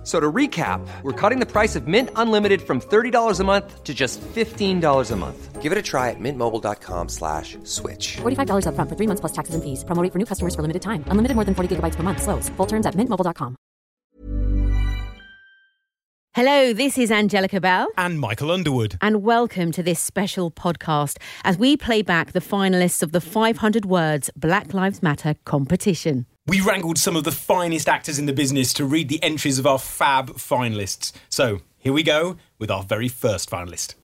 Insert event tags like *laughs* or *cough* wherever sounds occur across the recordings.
F- So to recap, we're cutting the price of Mint Unlimited from $30 a month to just $15 a month. Give it a try at mintmobile.com slash switch. $45 upfront for three months plus taxes and fees. Promo rate for new customers for limited time. Unlimited more than 40 gigabytes per month. Slows. Full terms at mintmobile.com. Hello, this is Angellica Bell. and Michael Underwood. And welcome to this special podcast as we play back the finalists of the 500 Words Black Lives Matter competition. We wrangled some of the finest actors in the business to read the entries of our fab finalists. So here we go with our very first finalist.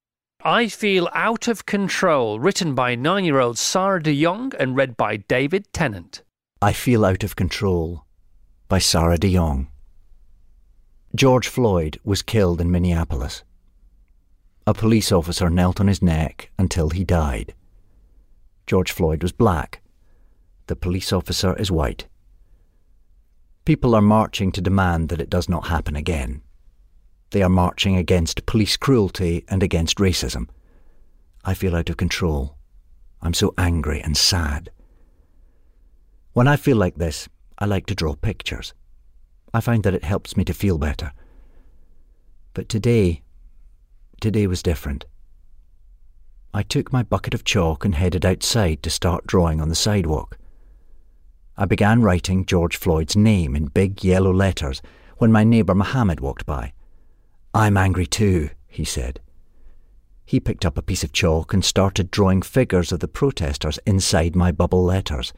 I Feel Out of Control, written by nine year old Sarah de Jong and read by David Tennant. I Feel Out of Control by Sarah de Jong. George Floyd was killed in Minneapolis. A police officer knelt on his neck until he died. George Floyd was black. The police officer is white. People are marching to demand that it does not happen again. They are marching against police cruelty and against racism. I feel out of control. I'm so angry and sad. When I feel like this, I like to draw pictures. I find that it helps me to feel better. But today, today was different. I took my bucket of chalk and headed outside to start drawing on the sidewalk. I began writing George Floyd's name in big yellow letters when my neighbour Mohammed walked by. I'm angry too, he said. He picked up a piece of chalk and started drawing figures of the protesters inside my bubble letters.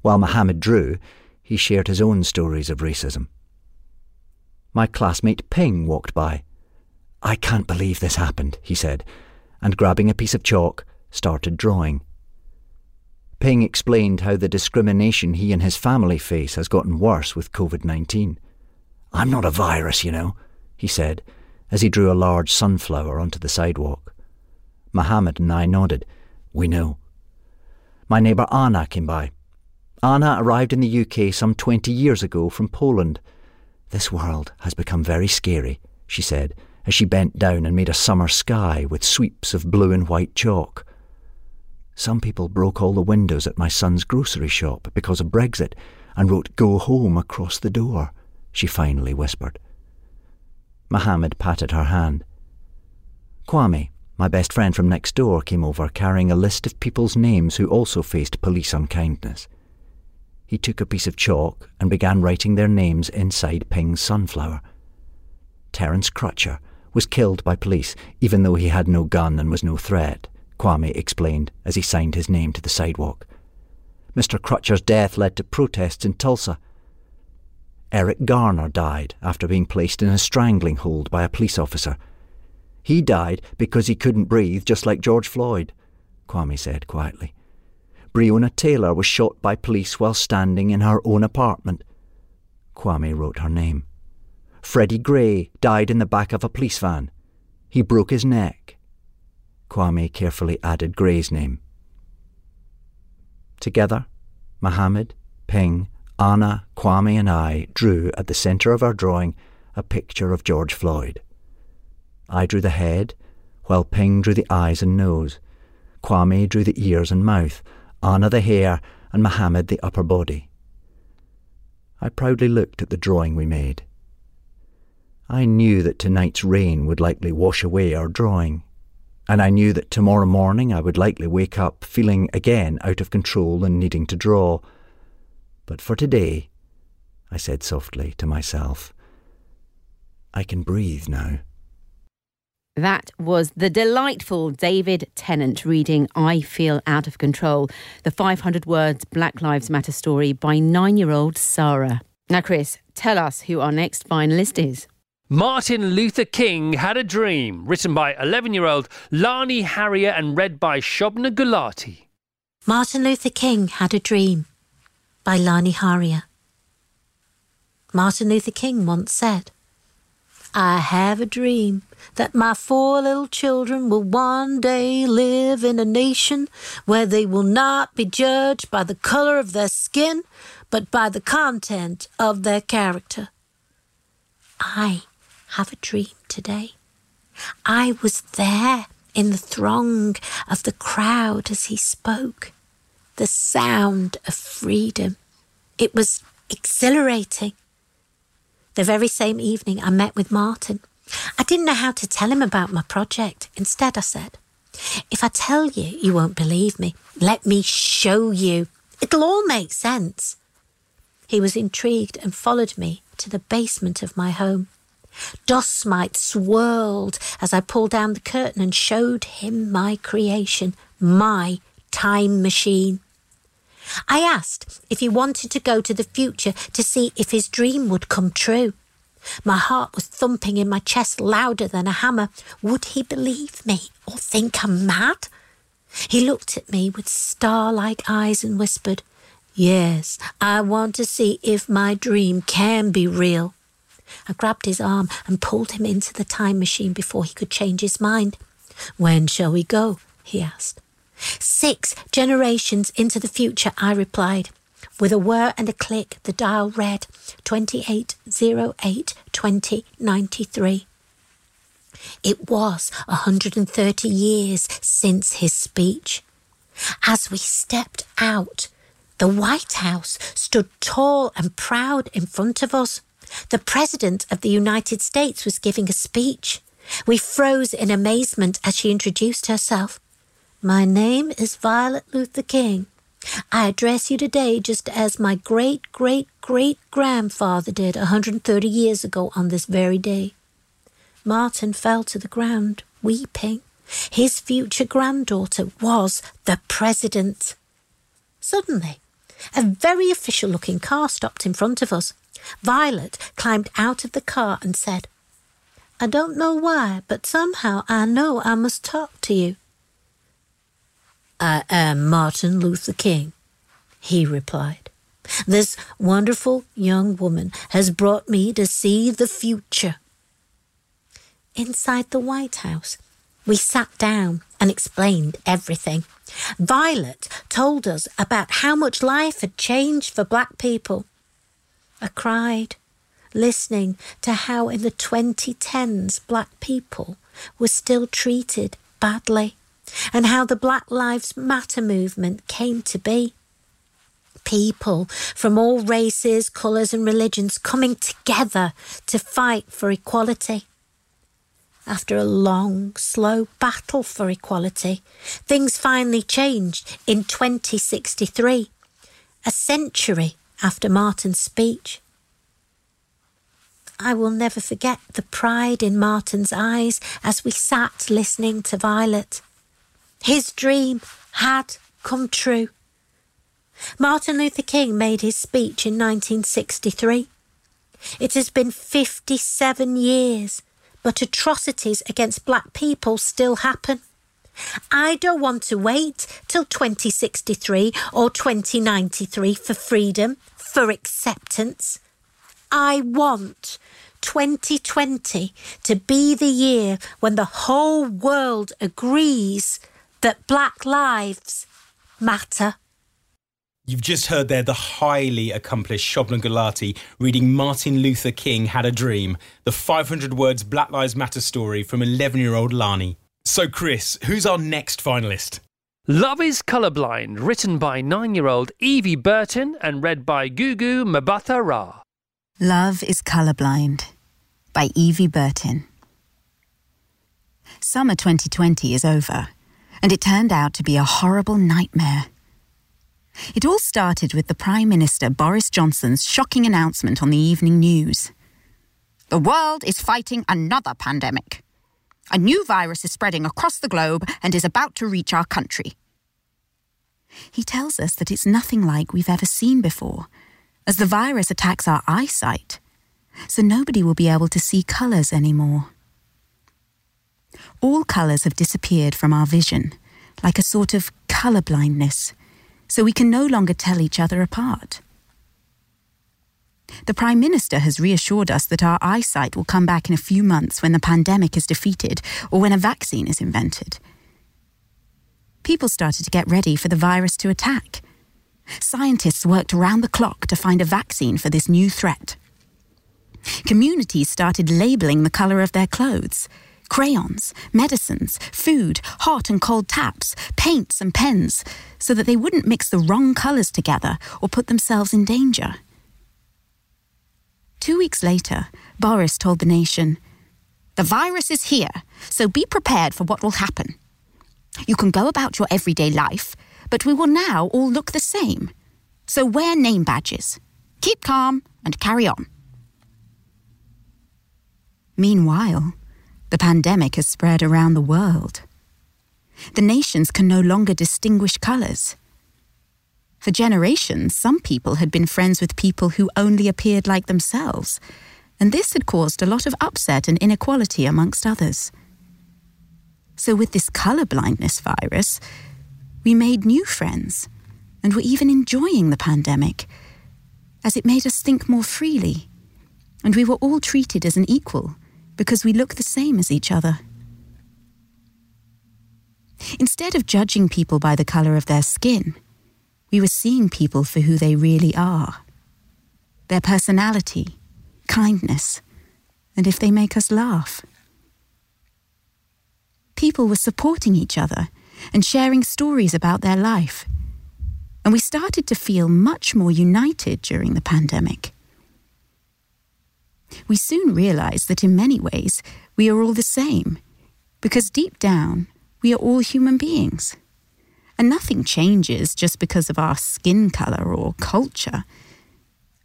While Mohammed drew, he shared his own stories of racism. My classmate Ping walked by. I can't believe this happened, he said, and grabbing a piece of chalk, started drawing. Ping explained how the discrimination he and his family face has gotten worse with COVID 19. I'm not a virus, you know, he said, as he drew a large sunflower onto the sidewalk. Mohammed and I nodded. We know. My neighbour Anna came by. Anna arrived in the UK some 20 years ago from Poland. This world has become very scary, she said, as she bent down and made a summer sky with sweeps of blue and white chalk. Some people broke all the windows at my son's grocery shop because of Brexit and wrote Go Home across the door, she finally whispered. Mohammed patted her hand. Kwame, my best friend from next door, came over carrying a list of people's names who also faced police unkindness. He took a piece of chalk and began writing their names inside Ping's sunflower. Terence Crutcher was killed by police even though he had no gun and was no threat, Kwame explained as he signed his name to the sidewalk. Mr. Crutcher's death led to protests in Tulsa. Eric Garner died after being placed in a strangling hold by a police officer. He died because he couldn't breathe, just like George Floyd, Kwame said quietly. Breonna Taylor was shot by police while standing in her own apartment. Kwame wrote her name. Freddie Gray died in the back of a police van. He broke his neck. Kwame carefully added Gray's name. Together, Mohammed, Ping, Anna, Kwame, and I drew at the centre of our drawing a picture of George Floyd. I drew the head, while Ping drew the eyes and nose. Kwame drew the ears and mouth, Anna the hair, and Mohammed the upper body. I proudly looked at the drawing we made. I knew that tonight's rain would likely wash away our drawing, and I knew that tomorrow morning I would likely wake up feeling again out of control and needing to draw. But for today, I said softly to myself, I can breathe now. That was the delightful David Tennant reading I Feel Out of Control, the 500 words Black Lives Matter story by nine year old Sarah. Now, Chris, tell us who our next finalist is. Martin Luther King Had a Dream, written by 11 year old Lani Harrier and read by Shobna Gulati. Martin Luther King Had a Dream by Lani Harrier. Martin Luther King once said, I have a dream that my four little children will one day live in a nation where they will not be judged by the color of their skin, but by the content of their character. I have a dream today. I was there in the throng of the crowd as he spoke. The sound of freedom. It was exhilarating. The very same evening, I met with Martin. I didn't know how to tell him about my project. Instead, I said, If I tell you, you won't believe me. Let me show you. It'll all make sense. He was intrigued and followed me to the basement of my home. Dust mites swirled as I pulled down the curtain and showed him my creation, my time machine. I asked if he wanted to go to the future to see if his dream would come true. My heart was thumping in my chest louder than a hammer. Would he believe me or think I'm mad? He looked at me with star like eyes and whispered, Yes, I want to see if my dream can be real. I grabbed his arm and pulled him into the time machine before he could change his mind. When shall we go? he asked. Six generations into the future, I replied. With a whir and a click, the dial read 2808 2093. It was a 130 years since his speech. As we stepped out, the White House stood tall and proud in front of us. The President of the United States was giving a speech. We froze in amazement as she introduced herself. My name is Violet Luther King. I address you today just as my great great great grandfather did a 130 years ago on this very day. Martin fell to the ground, weeping. His future granddaughter was the president. Suddenly, a very official looking car stopped in front of us. Violet climbed out of the car and said, I don't know why, but somehow I know I must talk to you. I am Martin Luther King, he replied. This wonderful young woman has brought me to see the future. Inside the White House, we sat down and explained everything. Violet told us about how much life had changed for black people I cried, listening to how in the 2010s black people were still treated badly and how the Black Lives Matter movement came to be. People from all races, colours, and religions coming together to fight for equality. After a long, slow battle for equality, things finally changed in 2063, a century after Martin's speech. I will never forget the pride in Martin's eyes as we sat listening to Violet. His dream had come true. Martin Luther King made his speech in 1963. It has been 57 years, but atrocities against black people still happen. I don't want to wait till 2063 or 2093 for freedom, for acceptance. I want 2020 to be the year when the whole world agrees that black lives matter. You've just heard there the highly accomplished Shobna Gulati reading Martin Luther King Had a Dream, the 500 words Black Lives Matter story from 11 year old Lani. So, Chris, who's our next finalist? Love is Colorblind, written by nine year old Evie Burton and read by Gugu Mbatha-Raw. Love is Colorblind by Evie Burton. Summer 2020 is over, and it turned out to be a horrible nightmare. It all started with the Prime Minister Boris Johnson's shocking announcement on the evening news. The world is fighting another pandemic. A new virus is spreading across the globe and is about to reach our country. He tells us that it's nothing like we've ever seen before, as the virus attacks our eyesight, so nobody will be able to see colours anymore. All colours have disappeared from our vision, like a sort of colour blindness, so we can no longer tell each other apart. The Prime Minister has reassured us that our eyesight will come back in a few months when the pandemic is defeated or when a vaccine is invented. People started to get ready for the virus to attack. Scientists worked around the clock to find a vaccine for this new threat. Communities started labeling the colour of their clothes crayons, medicines, food, hot and cold taps, paints and pens, so that they wouldn't mix the wrong colours together or put themselves in danger. Two weeks later, Boris told the nation The virus is here, so be prepared for what will happen. You can go about your everyday life, but we will now all look the same. So wear name badges. Keep calm and carry on. Meanwhile, the pandemic has spread around the world. The nations can no longer distinguish colours. For generations, some people had been friends with people who only appeared like themselves, and this had caused a lot of upset and inequality amongst others. So, with this colour blindness virus, we made new friends and were even enjoying the pandemic, as it made us think more freely, and we were all treated as an equal because we look the same as each other. Instead of judging people by the colour of their skin, we were seeing people for who they really are their personality, kindness, and if they make us laugh. People were supporting each other and sharing stories about their life. And we started to feel much more united during the pandemic we soon realized that in many ways we are all the same, because deep down we are all human beings. And nothing changes just because of our skin colour or culture,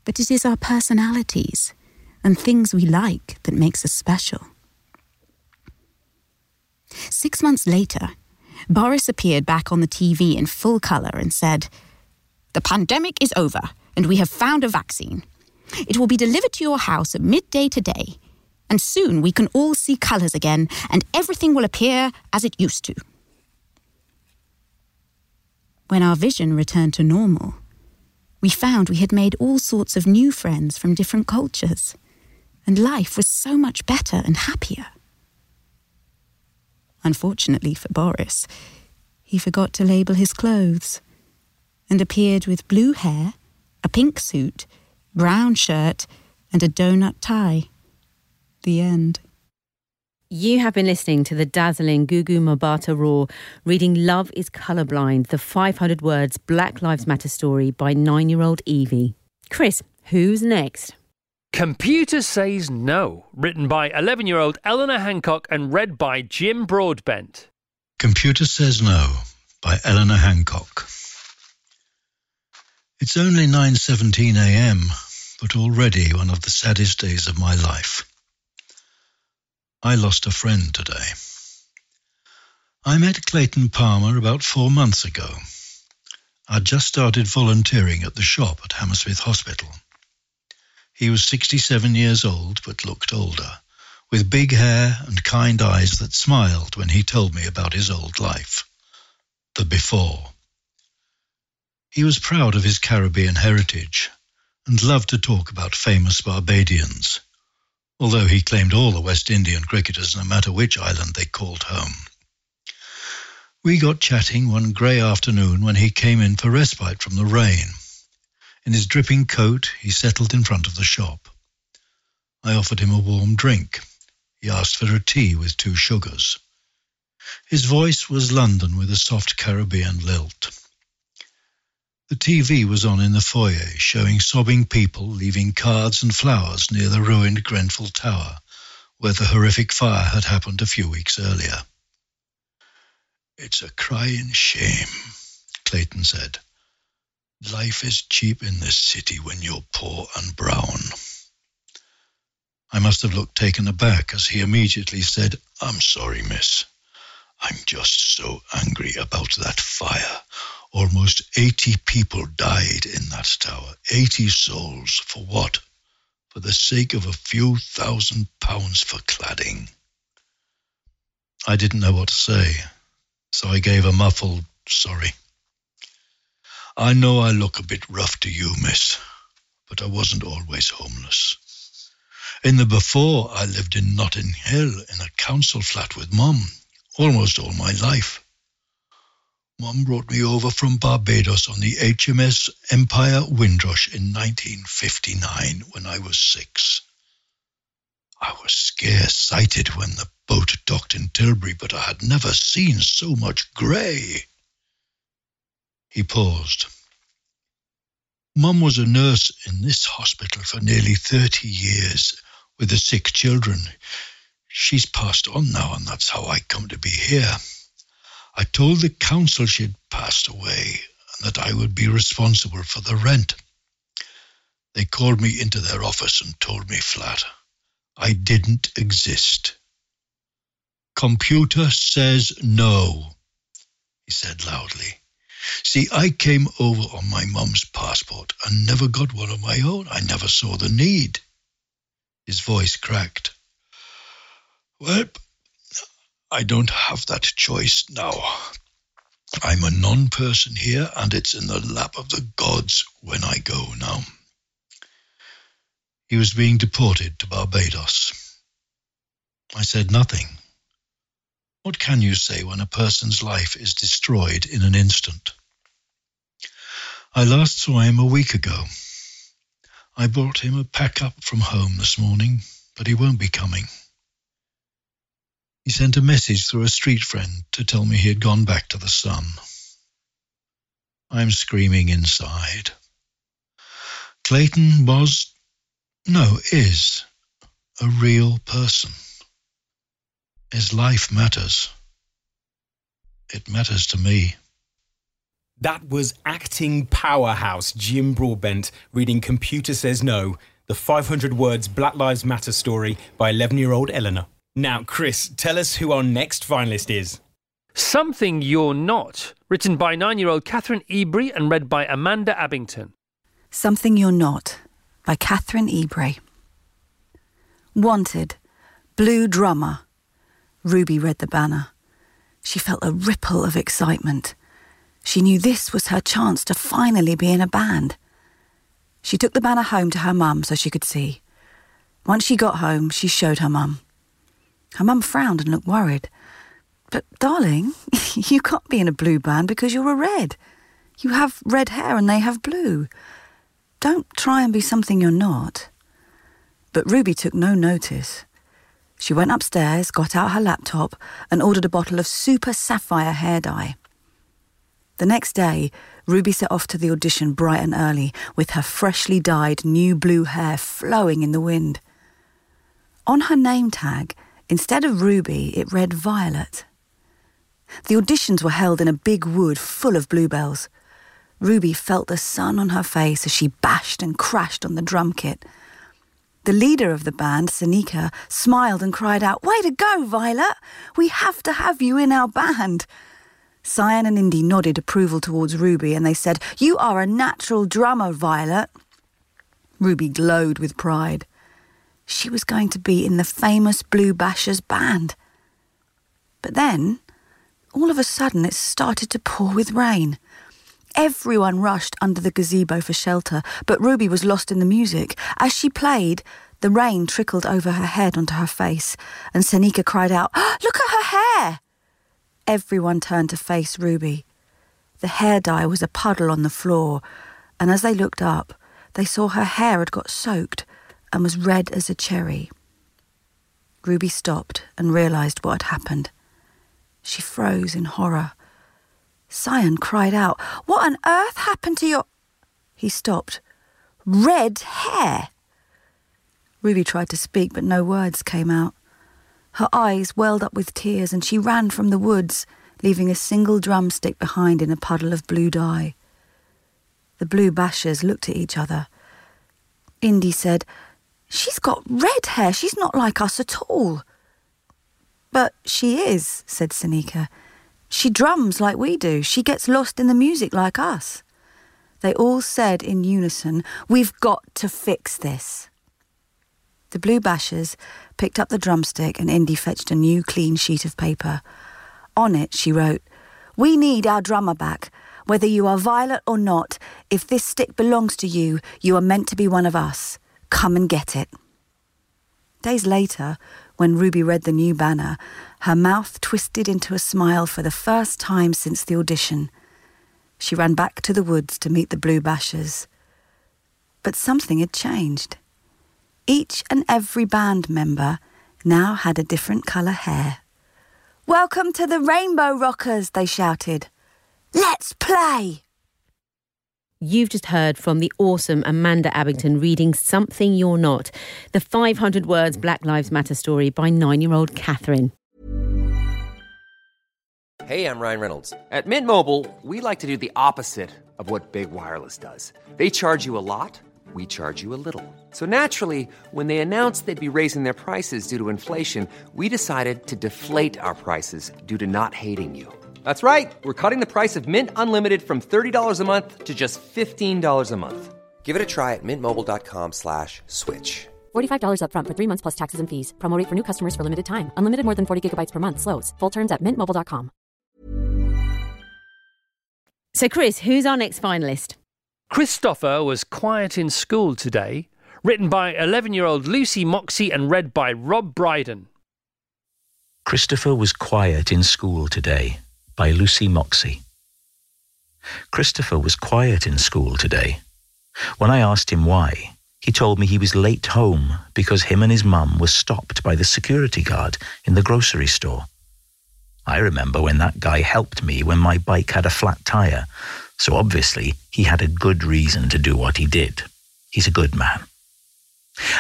but it is our personalities and things we like that makes us special. Six months later, Boris appeared back on the TV in full colour and said, The pandemic is over, and we have found a vaccine. It will be delivered to your house at midday today, and soon we can all see colours again, and everything will appear as it used to. When our vision returned to normal, we found we had made all sorts of new friends from different cultures, and life was so much better and happier. Unfortunately for Boris, he forgot to label his clothes and appeared with blue hair, a pink suit, brown shirt, and a donut tie. The end. You have been listening to the dazzling Gugu Mbatha Raw reading Love is Colorblind, the 500 words Black Lives Matter story by nine year old Evie. Chris, who's next? Computer Says No, written by 11 year old Eleanor Hancock and read by Jim Broadbent. Computer Says No by Eleanor Hancock. It's only 9:17 a.m but already one of the saddest days of my life. I lost a friend today. I met Clayton Palmer about four months ago. I'd just started volunteering at the shop at Hammersmith Hospital. He was 67 years old but looked older, with big hair and kind eyes that smiled when he told me about his old life. The before. He was proud of his Caribbean heritage and loved to talk about famous Barbadians, although he claimed all the West Indian cricketers, no matter which island they called home. We got chatting one grey afternoon when he came in for respite from the rain. In his dripping coat, he settled in front of the shop. I offered him a warm drink. He asked for a tea with two sugars. His voice was London with a soft Caribbean lilt. The TV was on in the foyer, showing sobbing people leaving cards and flowers near the ruined Grenfell Tower, where the horrific fire had happened a few weeks earlier. It's a crying shame, Clayton said. Life is cheap in this city when you're poor and brown. I must have looked taken aback as he immediately said, I'm sorry, miss. I'm just so angry about that fire. Almost 80 people died in that tower. 80 souls. For what? For the sake of a few thousand pounds for cladding. I didn't know what to say, so I gave a muffled sorry. I know I look a bit rough to you, miss, but I wasn't always homeless. In the before, I lived in Notting Hill in a council flat with Mum almost all my life. Mum brought me over from Barbados on the HMS Empire Windrush in 1959 when I was six. I was scare-sighted when the boat docked in Tilbury, but I had never seen so much grey. He paused. Mum was a nurse in this hospital for nearly 30 years with the sick children. She's passed on now, and that's how I come to be here. I told the council she'd passed away and that I would be responsible for the rent. They called me into their office and told me flat I didn't exist. Computer says no, he said loudly. See, I came over on my mum's passport and never got one of my own. I never saw the need. His voice cracked. Well, I don't have that choice now. I'm a non person here, and it's in the lap of the gods when I go now. He was being deported to Barbados. I said nothing. What can you say when a person's life is destroyed in an instant? I last saw him a week ago. I brought him a pack up from home this morning, but he won't be coming. He sent a message through a street friend to tell me he had gone back to the sun. I'm screaming inside. Clayton was, no, is, a real person. His life matters. It matters to me. That was acting powerhouse Jim Broadbent reading Computer Says No, the 500 words Black Lives Matter story by 11 year old Eleanor. Now, Chris, tell us who our next finalist is. Something You're Not, written by nine year old Catherine Ebrey and read by Amanda Abbington. Something You're Not by Catherine Ebrey. Wanted, Blue Drummer. Ruby read the banner. She felt a ripple of excitement. She knew this was her chance to finally be in a band. She took the banner home to her mum so she could see. Once she got home, she showed her mum. Her mum frowned and looked worried. But, darling, *laughs* you can't be in a blue band because you're a red. You have red hair and they have blue. Don't try and be something you're not. But Ruby took no notice. She went upstairs, got out her laptop, and ordered a bottle of super sapphire hair dye. The next day, Ruby set off to the audition bright and early, with her freshly dyed new blue hair flowing in the wind. On her name tag, Instead of ruby, it read violet. The auditions were held in a big wood full of bluebells. Ruby felt the sun on her face as she bashed and crashed on the drum kit. The leader of the band, Senika, smiled and cried out, Way to go, Violet! We have to have you in our band. Cyan and Indy nodded approval towards Ruby and they said, You are a natural drummer, Violet. Ruby glowed with pride she was going to be in the famous Blue Bashers band. But then, all of a sudden, it started to pour with rain. Everyone rushed under the gazebo for shelter, but Ruby was lost in the music. As she played, the rain trickled over her head onto her face, and Senika cried out, oh, Look at her hair! Everyone turned to face Ruby. The hair dye was a puddle on the floor, and as they looked up, they saw her hair had got soaked and was red as a cherry. Ruby stopped and realized what had happened. She froze in horror. Cyan cried out, What on earth happened to your. He stopped. Red hair! Ruby tried to speak, but no words came out. Her eyes welled up with tears, and she ran from the woods, leaving a single drumstick behind in a puddle of blue dye. The blue bashers looked at each other. Indy said, She's got red hair. She's not like us at all. But she is, said Senika. She drums like we do. She gets lost in the music like us. They all said in unison, We've got to fix this. The Blue Bashers picked up the drumstick and Indy fetched a new clean sheet of paper. On it, she wrote, We need our drummer back. Whether you are Violet or not, if this stick belongs to you, you are meant to be one of us. Come and get it. Days later, When Ruby read the new banner, her mouth twisted into a smile for the first time since the audition. She ran back to the woods to meet the Blue Bashers. But something had changed. Each and every band member now had a different colour hair. Welcome to the Rainbow Rockers, they shouted. Let's play! You've just heard from the awesome Amanda Abbington reading Something You're Not, the 500 words Black Lives Matter story by nine year old Catherine. Hey, I'm Ryan Reynolds. At Mint Mobile, we like to do the opposite of what Big Wireless does. They charge you a lot, we charge you a little. So naturally, when they announced they'd be raising their prices due to inflation, we decided to deflate our prices due to not hating you. That's right. We're cutting the price of Mint Unlimited from $30 a month to just $15 a month. Give it a try at mintmobile.com slash switch. $45 upfront for three months plus taxes and fees. Promo rate for new customers for limited time. Unlimited more than 40 gigabytes per month. Slows. Full terms at mintmobile.com. So, Chris, who's our next finalist? Christopher was quiet in school today. Written by 11 year old Lucy Moxie and read by Rob Brydon. Christopher was quiet in school today by Lucy Moxie. Christopher was quiet in school today. When I asked him why, he told me he was late home because him and his mum were stopped by the security guard in the grocery store. I remember when that guy helped me when my bike had a flat tire, so obviously he had a good reason to do what he did. He's a good man.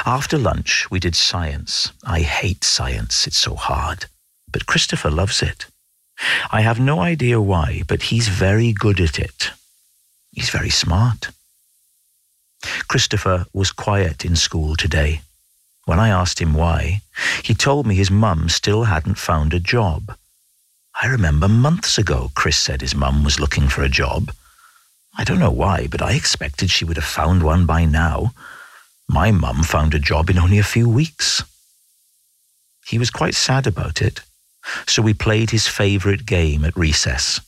After lunch, we did science. I hate science, it's so hard. But Christopher loves it. I have no idea why, but he's very good at it. He's very smart. Christopher was quiet in school today. When I asked him why, he told me his mum still hadn't found a job. I remember months ago Chris said his mum was looking for a job. I don't know why, but I expected she would have found one by now. My mum found a job in only a few weeks. He was quite sad about it so we played his favourite game at recess.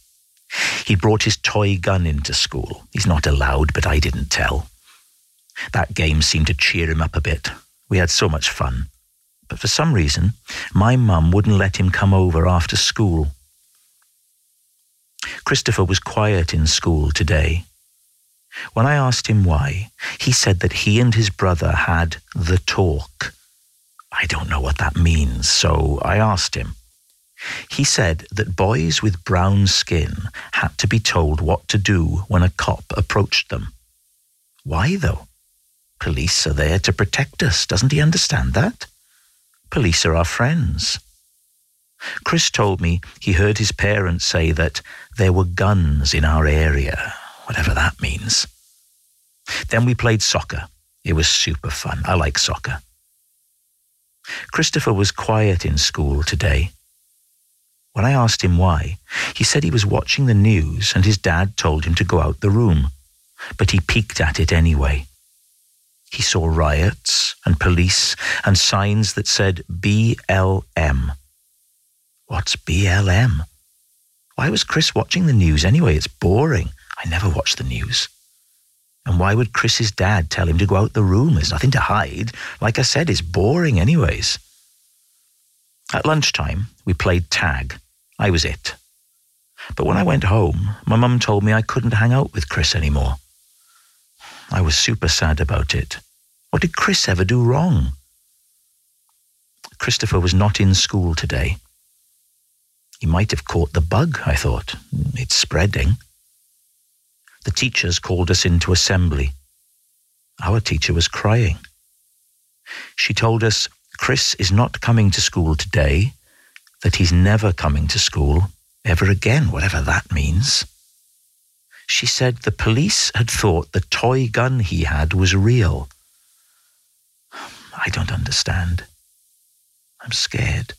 He brought his toy gun into school. He's not allowed, but I didn't tell. That game seemed to cheer him up a bit. We had so much fun. But for some reason, my mum wouldn't let him come over after school. Christopher was quiet in school today. When I asked him why, he said that he and his brother had the talk. I don't know what that means, so I asked him. He said that boys with brown skin had to be told what to do when a cop approached them. Why, though? Police are there to protect us. Doesn't he understand that? Police are our friends. Chris told me he heard his parents say that there were guns in our area, whatever that means. Then we played soccer. It was super fun. I like soccer. Christopher was quiet in school today. When I asked him why, he said he was watching the news and his dad told him to go out the room, but he peeked at it anyway. He saw riots and police and signs that said BLM. What's BLM? Why was Chris watching the news anyway? It's boring. I never watch the news. And why would Chris's dad tell him to go out the room? There's nothing to hide. Like I said, it's boring anyways. At lunchtime, we played tag. I was it. But when I went home, my mum told me I couldn't hang out with Chris anymore. I was super sad about it. What did Chris ever do wrong? Christopher was not in school today. He might have caught the bug, I thought. It's spreading. The teachers called us into assembly. Our teacher was crying. She told us Chris is not coming to school today that he's never coming to school ever again, whatever that means. She said the police had thought the toy gun he had was real. I don't understand. I'm scared.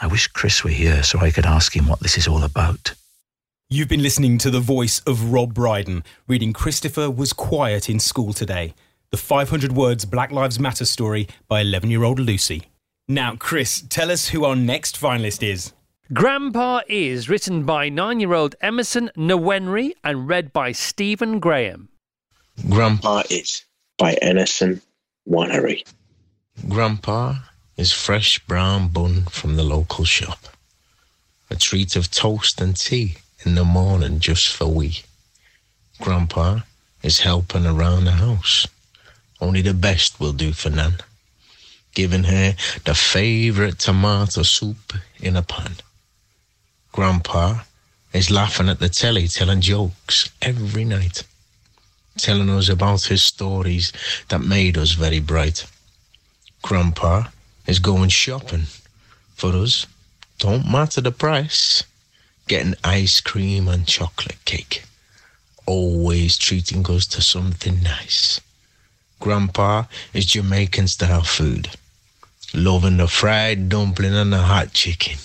I wish Chris were here so I could ask him what this is all about. You've been listening to the voice of Rob Brydon reading Christopher Was Quiet in School Today, the 500 words Black Lives Matter story by 11 year old Lucy. Now, Chris, tell us who our next finalist is. Grandpa is written by nine year old Emerson Nwenri and read by Stephen Graham. Grandpa is by Emerson Nwenri. Grandpa is fresh brown bun from the local shop. A treat of toast and tea in the morning just for we. Grandpa is helping around the house. Only the best will do for Nan. Giving her the favourite tomato soup in a pan. Grandpa is laughing at the telly, telling jokes every night. Telling us about his stories that made us very bright. Grandpa is going shopping. For us, don't matter the price. Getting ice cream and chocolate cake. Always treating us to something nice. Grandpa is Jamaican style food. Loving the fried dumpling and the hot chicken.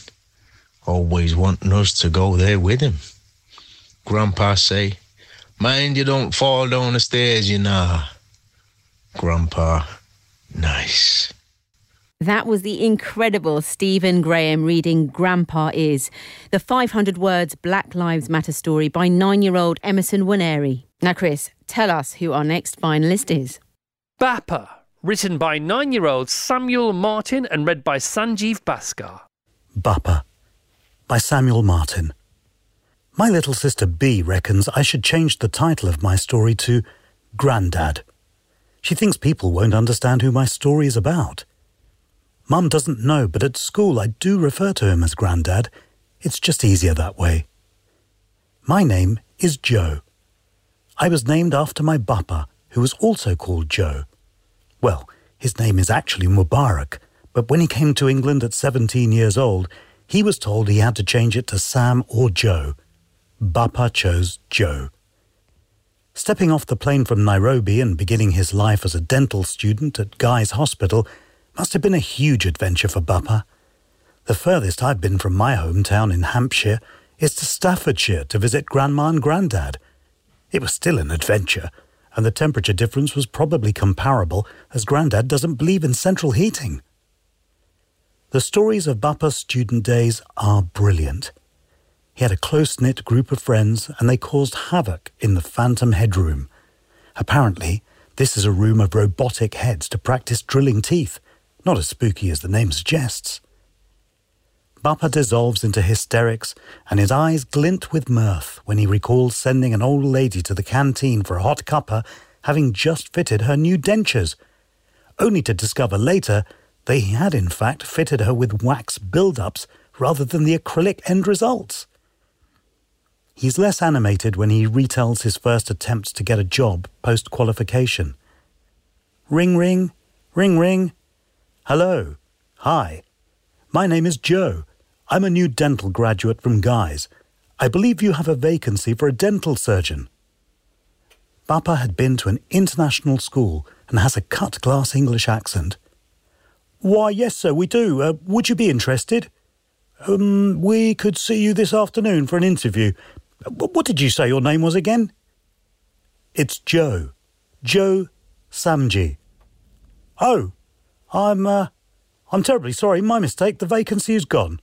Always wanting us to go there with him. Grandpa say, mind you don't fall down the stairs, you know. Grandpa, nice. That was the incredible Stephen Graham reading Grandpa Is, the 500 words Black Lives Matter story by nine year old Emerson Waneri. Now, Chris, tell us who our next finalist is. Bappa, written by nine year old Samuel Martin and read by Sanjeev Bhaskar. Bappa by Samuel Martin. My little sister B reckons I should change the title of my story to Grandad. She thinks people won't understand who my story is about. Mum doesn't know, but at school I do refer to him as Grandad. It's just easier that way. My name is Joe. I was named after my Bappa, who was also called Joe. Well, his name is actually Mubarak, but when he came to England at 17 years old, he was told he had to change it to Sam or Joe. Bappa chose Joe. Stepping off the plane from Nairobi and beginning his life as a dental student at Guy's Hospital must have been a huge adventure for Bappa. The furthest I've been from my hometown in Hampshire is to Staffordshire to visit Grandma and Grandad. It was still an adventure, and the temperature difference was probably comparable as Grandad doesn't believe in central heating. The stories of Bappa's student days are brilliant. He had a close knit group of friends and they caused havoc in the Phantom Headroom. Apparently, this is a room of robotic heads to practice drilling teeth, not as spooky as the name suggests. Bappa dissolves into hysterics and his eyes glint with mirth when he recalls sending an old lady to the canteen for a hot cuppa, having just fitted her new dentures, only to discover later they had in fact fitted her with wax build-ups rather than the acrylic end results. He's less animated when he retells his first attempts to get a job post qualification. Ring, ring, ring, ring. Hello. Hi. My name is Joe. I'm a new dental graduate from Guy's. I believe you have a vacancy for a dental surgeon. Bappa had been to an international school and has a cut glass English accent. Why, yes, sir, we do. Uh, would you be interested? Um, we could see you this afternoon for an interview. What did you say your name was again? It's Joe. Joe Samji. Oh, I'm, uh, I'm terribly sorry. My mistake. The vacancy is gone.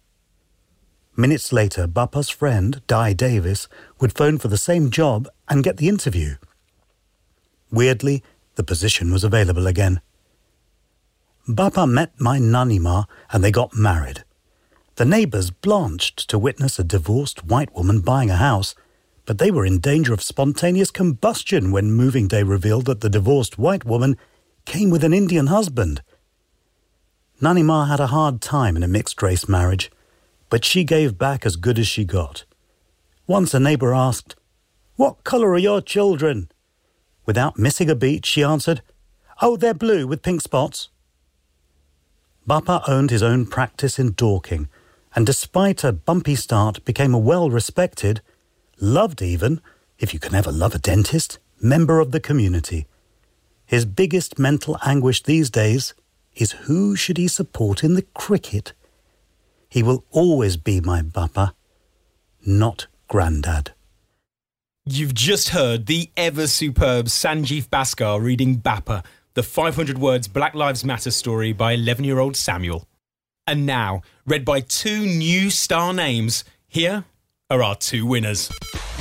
Minutes later, Bappa's friend, Di Davis, would phone for the same job and get the interview. Weirdly, the position was available again. Bappa met my Nanima and they got married. The neighbours blanched to witness a divorced white woman buying a house, but they were in danger of spontaneous combustion when moving day revealed that the divorced white woman came with an Indian husband. Nanima had a hard time in a mixed race marriage, but she gave back as good as she got. Once a neighbour asked, What colour are your children? Without missing a beat, she answered, Oh, they're blue with pink spots. Bappa owned his own practice in Dorking, and despite a bumpy start, became a well respected, loved even, if you can ever love a dentist, member of the community. His biggest mental anguish these days is who should he support in the cricket? He will always be my Bappa, not Grandad. You've just heard the ever superb Sanjeev Bhaskar reading Bappa, the 500 words Black Lives Matter story by 11 year old Samuel. And now, read by two new star names, here are our two winners.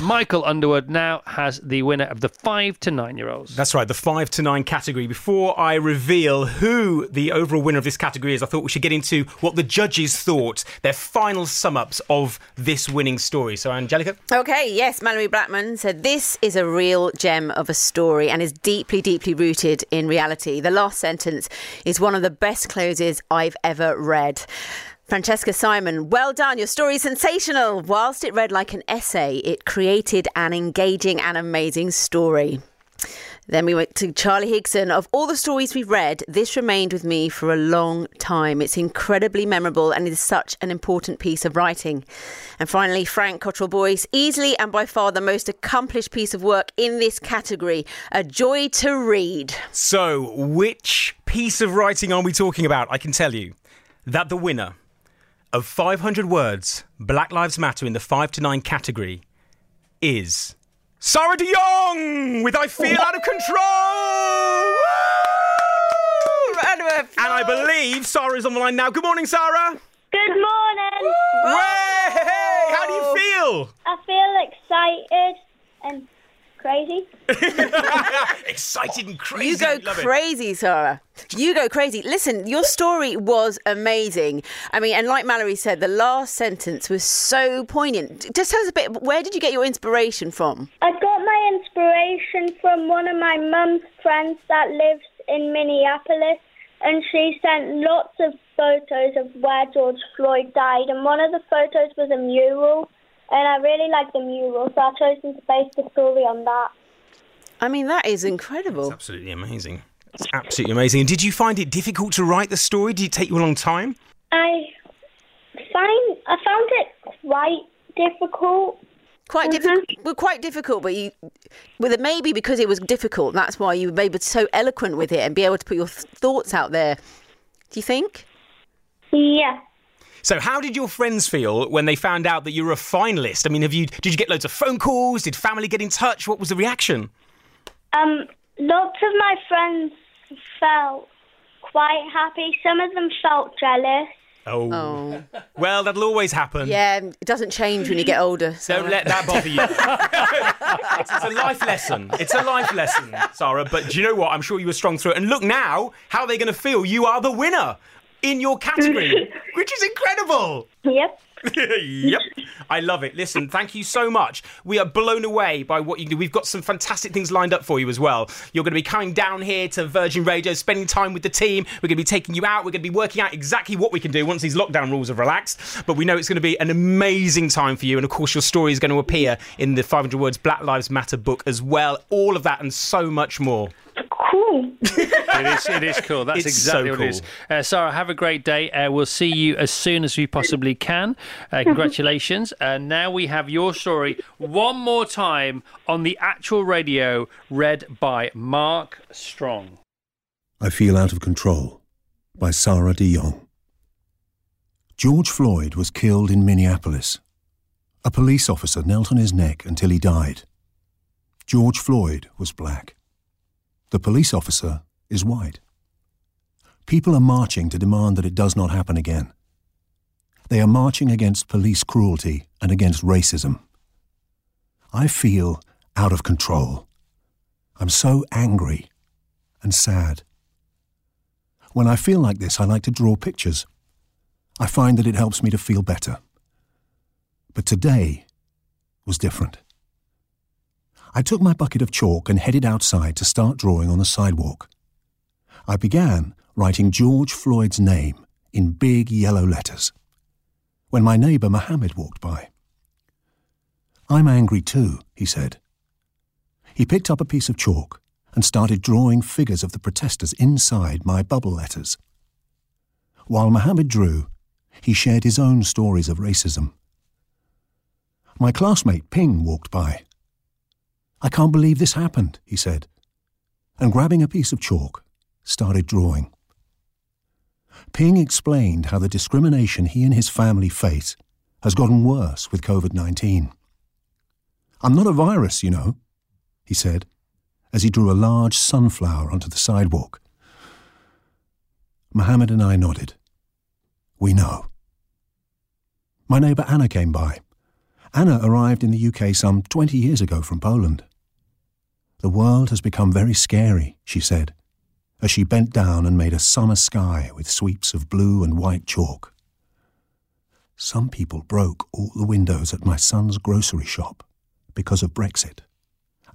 Michael Underwood now has the winner of the five to nine year olds. That's right, the five to nine category. Before I reveal who the overall winner of this category is, I thought we should get into what the judges thought, their final sum ups of this winning story. So, Angellica? Okay, yes, Malorie Blackman said this is a real gem of a story and is deeply, deeply rooted in reality. The last sentence is one of the best closes I've ever read. Francesca Simon, well done. Your story is sensational. Whilst it read like an essay, it created an engaging and amazing story. Then we went to Charlie Higson. Of all the stories we've read, this remained with me for a long time. It's incredibly memorable and is such an important piece of writing. And finally, Frank Cottrell Boyce, easily and by far the most accomplished piece of work in this category. A joy to read. So, which piece of writing are we talking about? I can tell you that the winner of 500 words, Black Lives Matter in the 5 to 9 category is Sarah de Jong with I Feel Out of Control! And I believe Sarah is on the line now. Good morning, Sarah. Good morning. Hey, how do you feel? I feel excited and crazy. *laughs* Excited and crazy. You go Love it. crazy, Sarah. You go crazy. Listen, your story was amazing. I mean, and like Malorie said, the last sentence was so poignant. Just tell us a bit, where did you get your inspiration from? I got my inspiration from one of my mum's friends that lives in Minneapolis, and she sent lots of photos of where George Floyd died, and one of the photos was a mural, and I really like the mural, so I chose to base the story on that. I mean, that is incredible. Absolutely amazing. It's absolutely amazing. And did you find it difficult to write the story? Did it take you a long time? I find I found it quite difficult. Quite uh-huh. difficult. Well, quite difficult, but you, with it maybe because it was difficult. That's why you were able to so eloquent with it and be able to put your th- thoughts out there. Do you think? Yeah. So, how did your friends feel when they found out that you were a finalist? I mean, have you did you get loads of phone calls? Did family get in touch? What was the reaction? Um, lots of my friends felt quite happy. Some of them felt jealous. Oh. Well, that'll always happen. Yeah, it doesn't change when you get older. Sarah. Don't let that bother you. it's, *laughs* it's a life lesson. It's a life lesson, Sarah. But do you know what? I'm sure you were strong through it. And look now, how are they going to feel? You are the winner in your category, *laughs* which is incredible. Yep. *laughs* yep. I love it. Listen, thank you so much. We are blown away by what you do. We've got some fantastic things lined up for you as well. You're going to be coming down here to Virgin Radio, spending time with the team. We're going to be taking you out. We're going to be working out exactly what we can do once these lockdown rules have relaxed. But we know it's going to be an amazing time for you. And of course, your story is going to appear in the 500 Words Black Lives Matter book as well. All of that and so much more. Cool. it is. It is cool. That's *laughs* It's exactly so what it is. Uh, Sarah, have a great day. Uh, we'll see you as soon as we possibly can. Uh, *laughs* congratulations. And now we have your story one more time on the actual radio, read by Mark Strong. I Feel Out of Control by Sarah de Jong. George Floyd was killed in Minneapolis. A police officer knelt on his neck until he died. George Floyd was black. The police officer is white. People are marching to demand that it does not happen again. They are marching against police cruelty and against racism. I feel out of control. I'm so angry and sad. When I feel like this, I like to draw pictures. I find that it helps me to feel better. But today was different. I took my bucket of chalk and headed outside to start drawing on the sidewalk. I began writing George Floyd's name in big yellow letters when my neighbour Mohammed walked by. I'm angry too, he said. He picked up a piece of chalk and started drawing figures of the protesters inside my bubble letters. While Mohammed drew, he shared his own stories of racism. My classmate Ping walked by. I can't believe this happened, he said, and grabbing a piece of chalk, started drawing. Ping explained how the discrimination he and his family face has gotten worse with COVID 19. I'm not a virus, you know, he said, as he drew a large sunflower onto the sidewalk. Mohammed and I nodded. We know. My neighbour Anna came by. Anna arrived in the UK some 20 years ago from Poland. The world has become very scary, she said, as she bent down and made a summer sky with sweeps of blue and white chalk. Some people broke all the windows at my son's grocery shop because of Brexit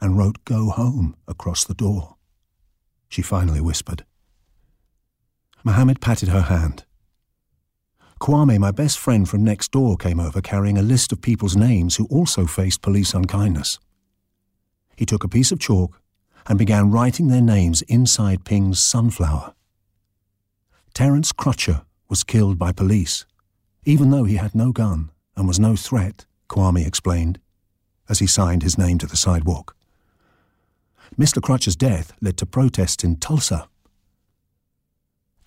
and wrote Go Home across the door. She finally whispered. Mohammed patted her hand. Kwame, my best friend from next door, came over carrying a list of people's names who also faced police unkindness. He took a piece of chalk and began writing their names inside Ping's sunflower. Terence Crutcher was killed by police, even though he had no gun and was no threat, Kwame explained, as he signed his name to the sidewalk. Mr. Crutcher's death led to protests in Tulsa.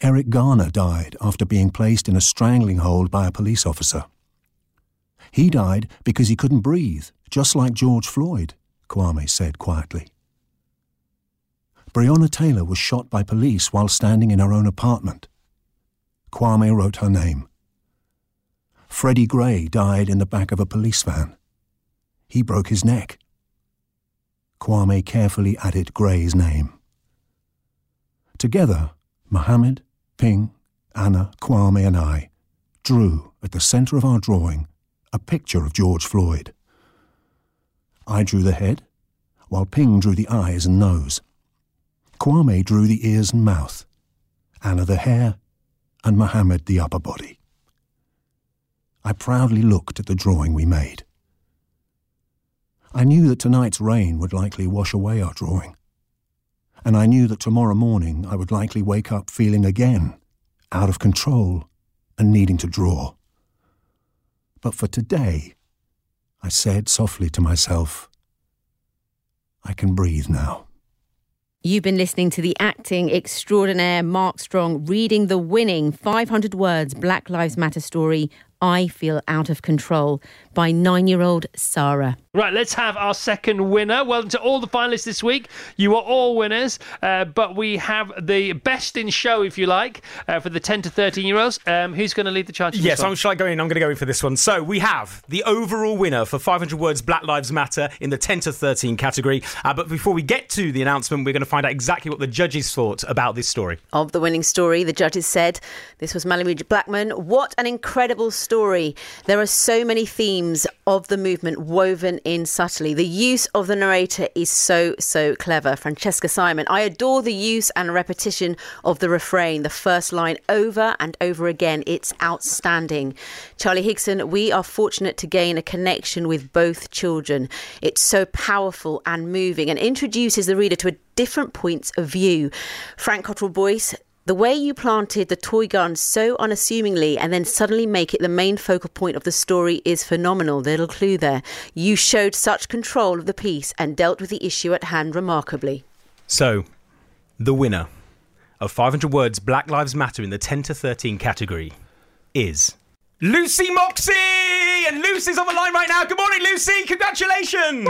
Eric Garner died after being placed in a strangling hold by a police officer. He died because he couldn't breathe, just like George Floyd, Kwame said quietly. Breonna Taylor was shot by police while standing in her own apartment. Kwame wrote her name. Freddie Gray died in the back of a police van. He broke his neck. Kwame carefully added Gray's name. Together, Mohammed, Ping, Anna, Kwame, and I drew at the centre of our drawing a picture of George Floyd. I drew the head, while Ping drew the eyes and nose. Kwame drew the ears and mouth, Anna the hair, and Mohammed the upper body. I proudly looked at the drawing we made. I knew that tonight's rain would likely wash away our drawing, and I knew that tomorrow morning I would likely wake up feeling again out of control and needing to draw. But for today, I said softly to myself, I can breathe now. You've been listening to the acting extraordinaire Mark Strong reading the winning 500 words Black Lives Matter story, I Feel Out of Control, by nine year old Sarah. Right, let's have our second winner. Welcome to all the finalists this week. You are all winners, uh, but we have the best in show, if you like, uh, for the 10 to 13 year olds. Um, who's going to lead the charge? Yes. I'm, shall I go in? I'm going to go in for this one. So we have the overall winner for 500 words Black Lives Matter in the 10 to 13 category. Uh, but before we get to the announcement, we're going to find out exactly what the judges thought about this story. Of the winning story, the judges said, This was Malorie Blackman. What an incredible story. Story, there are so many themes of the movement woven in subtly. The use of the narrator is so, so clever. Francesca Simon, I adore the use and repetition of the refrain, the first line over and over again. It's outstanding. Charlie Higson, we are fortunate to gain a connection with both children. It's so powerful and moving and introduces the reader to a different points of view. Frank Cottrell Boyce, the way you planted the toy gun so unassumingly and then suddenly make it the main focal point of the story is phenomenal. Little clue there. You showed such control of the piece and dealt with the issue at hand remarkably. So, the winner of 500 words Black Lives Matter in the 10 to 13 category is Lucy Moxie! And Lucy's on the line right now. Good morning, Lucy. Congratulations.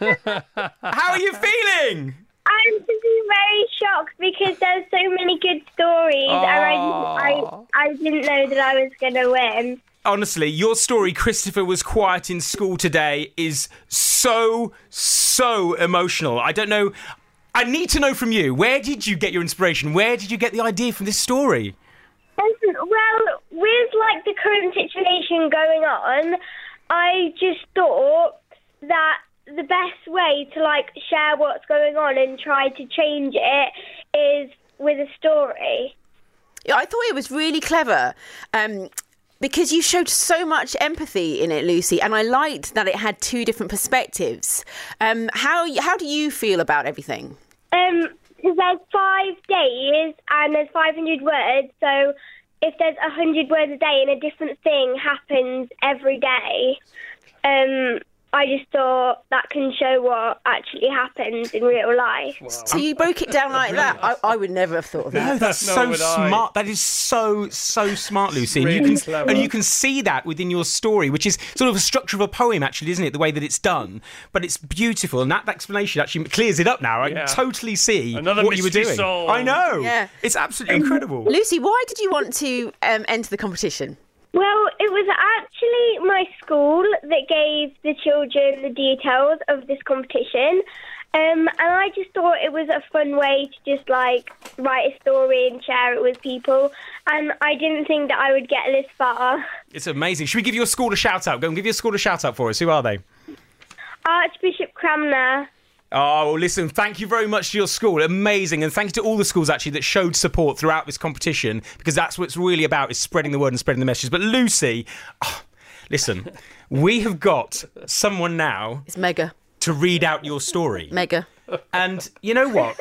*laughs* How are you feeling? I'm just very shocked because there's so many good stories, and I, I, I didn't know that I was going to win. Honestly, your story, Christopher was quiet in school today, is so, so emotional. I don't know. I need to know from you where did you get your inspiration? Where did you get the idea from this story? Well, with like the current situation going on, I just thought that the best way to like share what's going on and try to change it is with a story. I thought it was really clever. Um, because you showed so much empathy in it, Lucy, and I liked that it had two different perspectives. Um, how how do you feel about everything? Um, 'cause there's five days and there's 500 words, so if there's 100 words a day and a different thing happens every day, um, I just thought that can show what actually happens in real life. So you broke it down like that. I, I would never have thought of that. No, that's so smart. That is so so smart, Lucy. And you can clever. and you can see that within your story, which is sort of a structure of a poem, actually, isn't it? The way that it's done, but it's beautiful, and that explanation actually clears it up now. I Yeah. totally see Another what you were doing. solved. I know. Yeah. it's absolutely incredible. Lucy, why did you want to um, enter the competition? Well, it was actually my school that gave the children the details of this competition. Um, and I just thought it was a fun way to just like write a story and share it with people. And I didn't think that I would get this far. It's amazing. Should we give your school a shout out? Go and give your school a shout out for us. Who are they? Archbishop Cranmer. Oh, well, listen, thank you very much to your school. Amazing. And thank you to all the schools, actually, that showed support throughout this competition, because that's what it's really about, is spreading the word and spreading the message. But Lucy, oh, listen, *laughs* we have got someone now... It's mega. ...to read out your story. Mega. And you know what?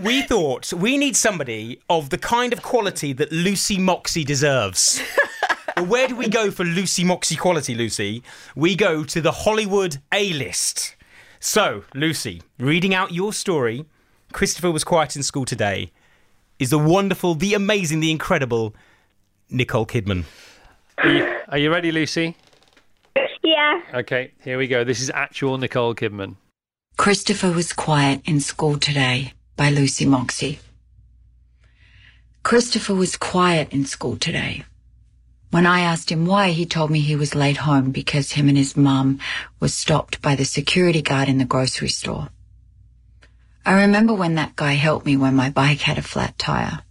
we thought we need somebody of the kind of quality that Lucy Moxie deserves. *laughs* But where do we go for Lucy Moxie quality, Lucy? We go to the Hollywood A list. So, Lucy, reading out your story, Christopher was quiet in school today, is the wonderful, the amazing, the incredible Nicole Kidman. Are you, are you ready, Lucy? Yeah. Okay, here we go. This is actual Nicole Kidman. Christopher was quiet in school today by Lucy Moxie. Christopher was quiet in school today. When I asked him why, he told me he was late home because him and his mum was stopped by the security guard in the grocery store. I remember when that guy helped me when my bike had a flat tire.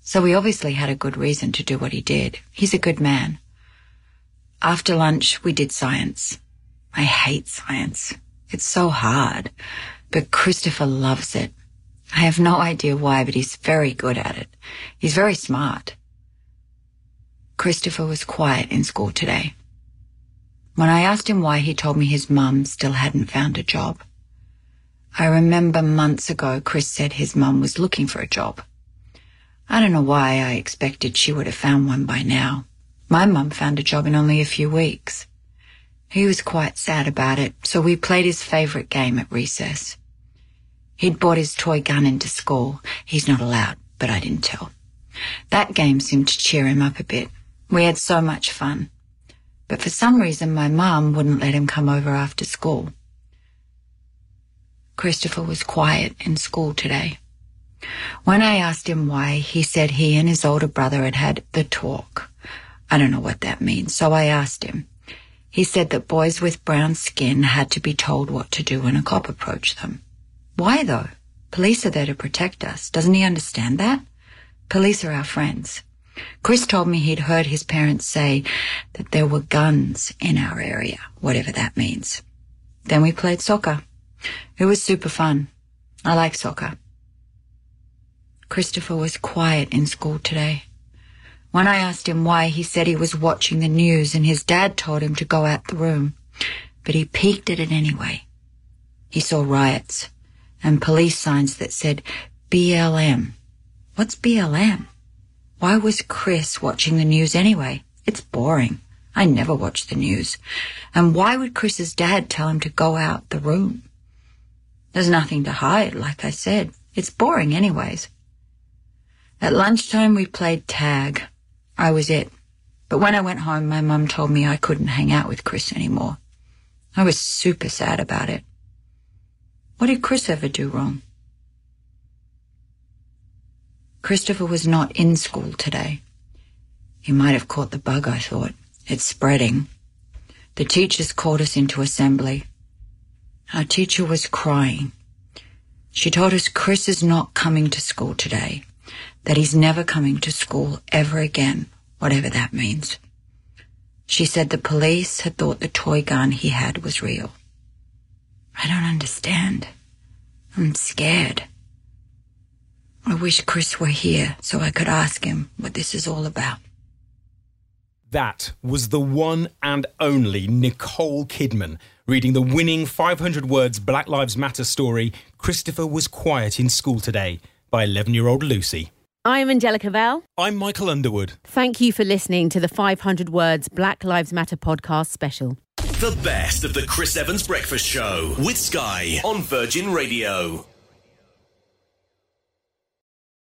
So he obviously had a good reason to do what he did. He's a good man. After lunch, we did science. I hate science. It's so hard. But Christopher loves it. I have no idea why, but he's very good at it. He's very smart. Christopher was quiet in school today. When I asked him why, he told me his mum still hadn't found a job. I remember months ago, Chris said his mum was looking for a job. I don't know why I expected she would have found one by now. My mum found a job in only a few weeks. He was quite sad about it, so we played his favourite game at recess. He'd brought his toy gun into school. He's not allowed, but I didn't tell. That game seemed to cheer him up a bit. We had so much fun. But for some reason, my mum wouldn't let him come over after school. Christopher was quiet in school today. When I asked him why, he said he and his older brother had had the talk. I don't know what that means, so I asked him. He said that boys with brown skin had to be told what to do when a cop approached them. Why though? Police are there to protect us. Doesn't he understand that? Police are our friends. Chris told me he'd heard his parents say that there were guns in our area, whatever that means. Then we played soccer. It was super fun. I like soccer. Christopher was quiet in school today. When I asked him why, he said he was watching the news and his dad told him to go out the room. But he peeked at it anyway. He saw riots and police signs that said BLM. What's BLM? Why was Chris watching the news anyway? It's boring. I never watch the news. And why would Chris's dad tell him to go out the room? There's nothing to hide, like I said. It's boring anyways. At lunchtime, we played tag. I was it. But when I went home, my mum told me I couldn't hang out with Chris anymore. I was super sad about it. What did Chris ever do wrong? Christopher was not in school today. He might have caught the bug, I thought. It's spreading. The teachers called us into assembly. Our teacher was crying. She told us Chris is not coming to school today, that he's never coming to school ever again, whatever that means. She said the police had thought the toy gun he had was real. I don't understand. I'm scared. I wish Chris were here so I could ask him what this is all about. That was the one and only Nicole Kidman reading the winning 500 words Black Lives Matter story, Christopher Was Quiet in School Today, by 11 year old Lucy. I'm Angellica Bell. I'm Michael Underwood. Thank you for listening to the 500 Words Black Lives Matter podcast special. The best of the Chris Evans Breakfast Show with Sky on Virgin Radio.